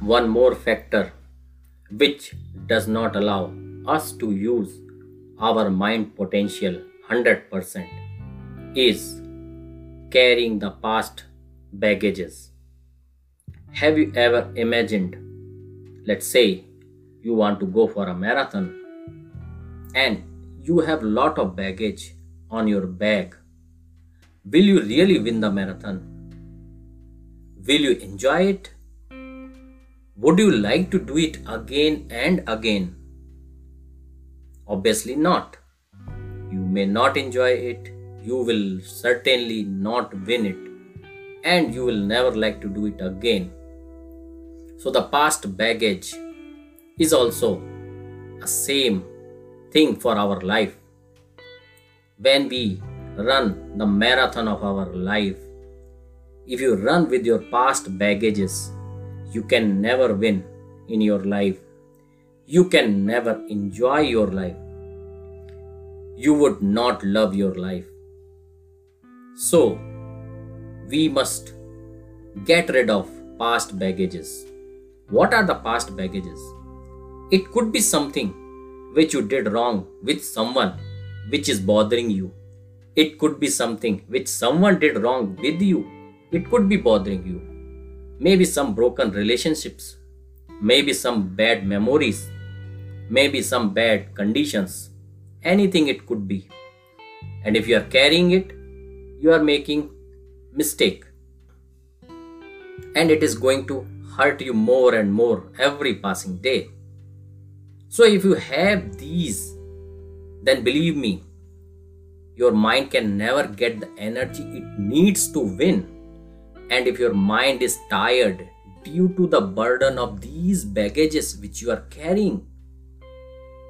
one more factor which does not allow us to use our mind potential 100% is carrying the past baggages. Have you ever imagined, let's say, you want to go for a marathon and you have lot of baggage on your bag? Will you really win the marathon? Will you enjoy it would you like to do it again and again? Obviously not. You may not enjoy it. You will certainly not win it. And you will never like to do it again. So the past baggage is also a same thing for our life. When we run the marathon of our life, if you run with your past baggages, you can never win in your life. You can never enjoy your life. You would not love your life. So, we must get rid of past baggages. What are the past baggages? It could be something which you did wrong with someone which is bothering you. It could be something which someone did wrong with you. It could be bothering you. Maybe some broken relationships. Maybe some bad memories. Maybe some bad conditions. Anything it could be. And if you are carrying it, you are making mistake. And it is going to hurt you more and more every passing day. So, if you have these, then believe me, your mind can never get the energy it needs to win. And if your mind is tired due to the burden of these baggages which you are carrying,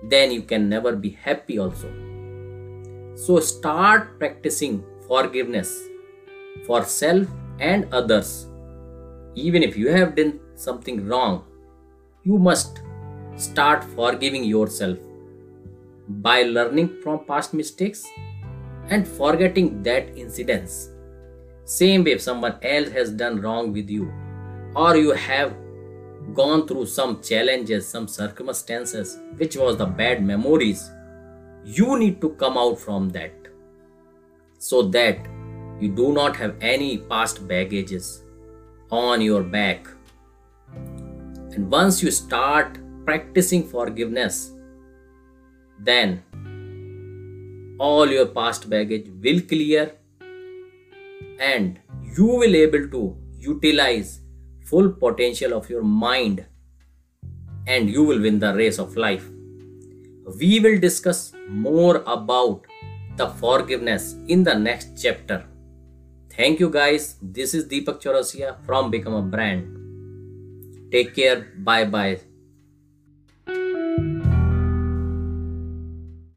then you can never be happy also. So, start practicing forgiveness for self and others. Even if you have done something wrong, you must Start forgiving yourself by learning from past mistakes and forgetting that incidents. Same way if someone else has done wrong with you or you have gone through some challenges, some circumstances which was the bad memories, you need to come out from that so that you do not have any past baggages on your back. And once you start practicing forgiveness, then all your past baggage will clear and you will able to utilize full potential of your mind and you will win the race of life. We will discuss more about the forgiveness in the next chapter. Thank you guys. This is Deepak Chaurasia from Become a Brand. Take care. Bye bye.